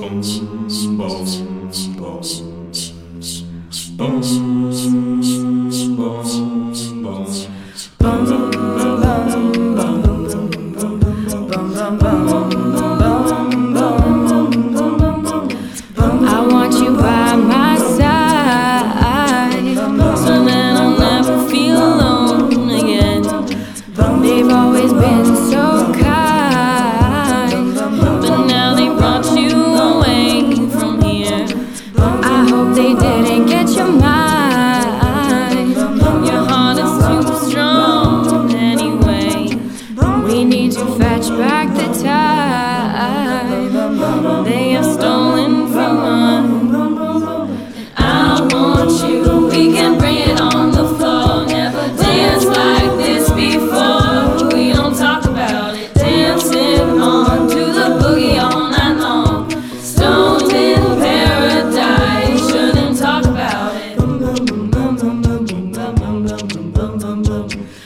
Bones, bones, bones, bones, bones.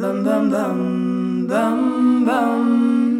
bum bum bum bum bum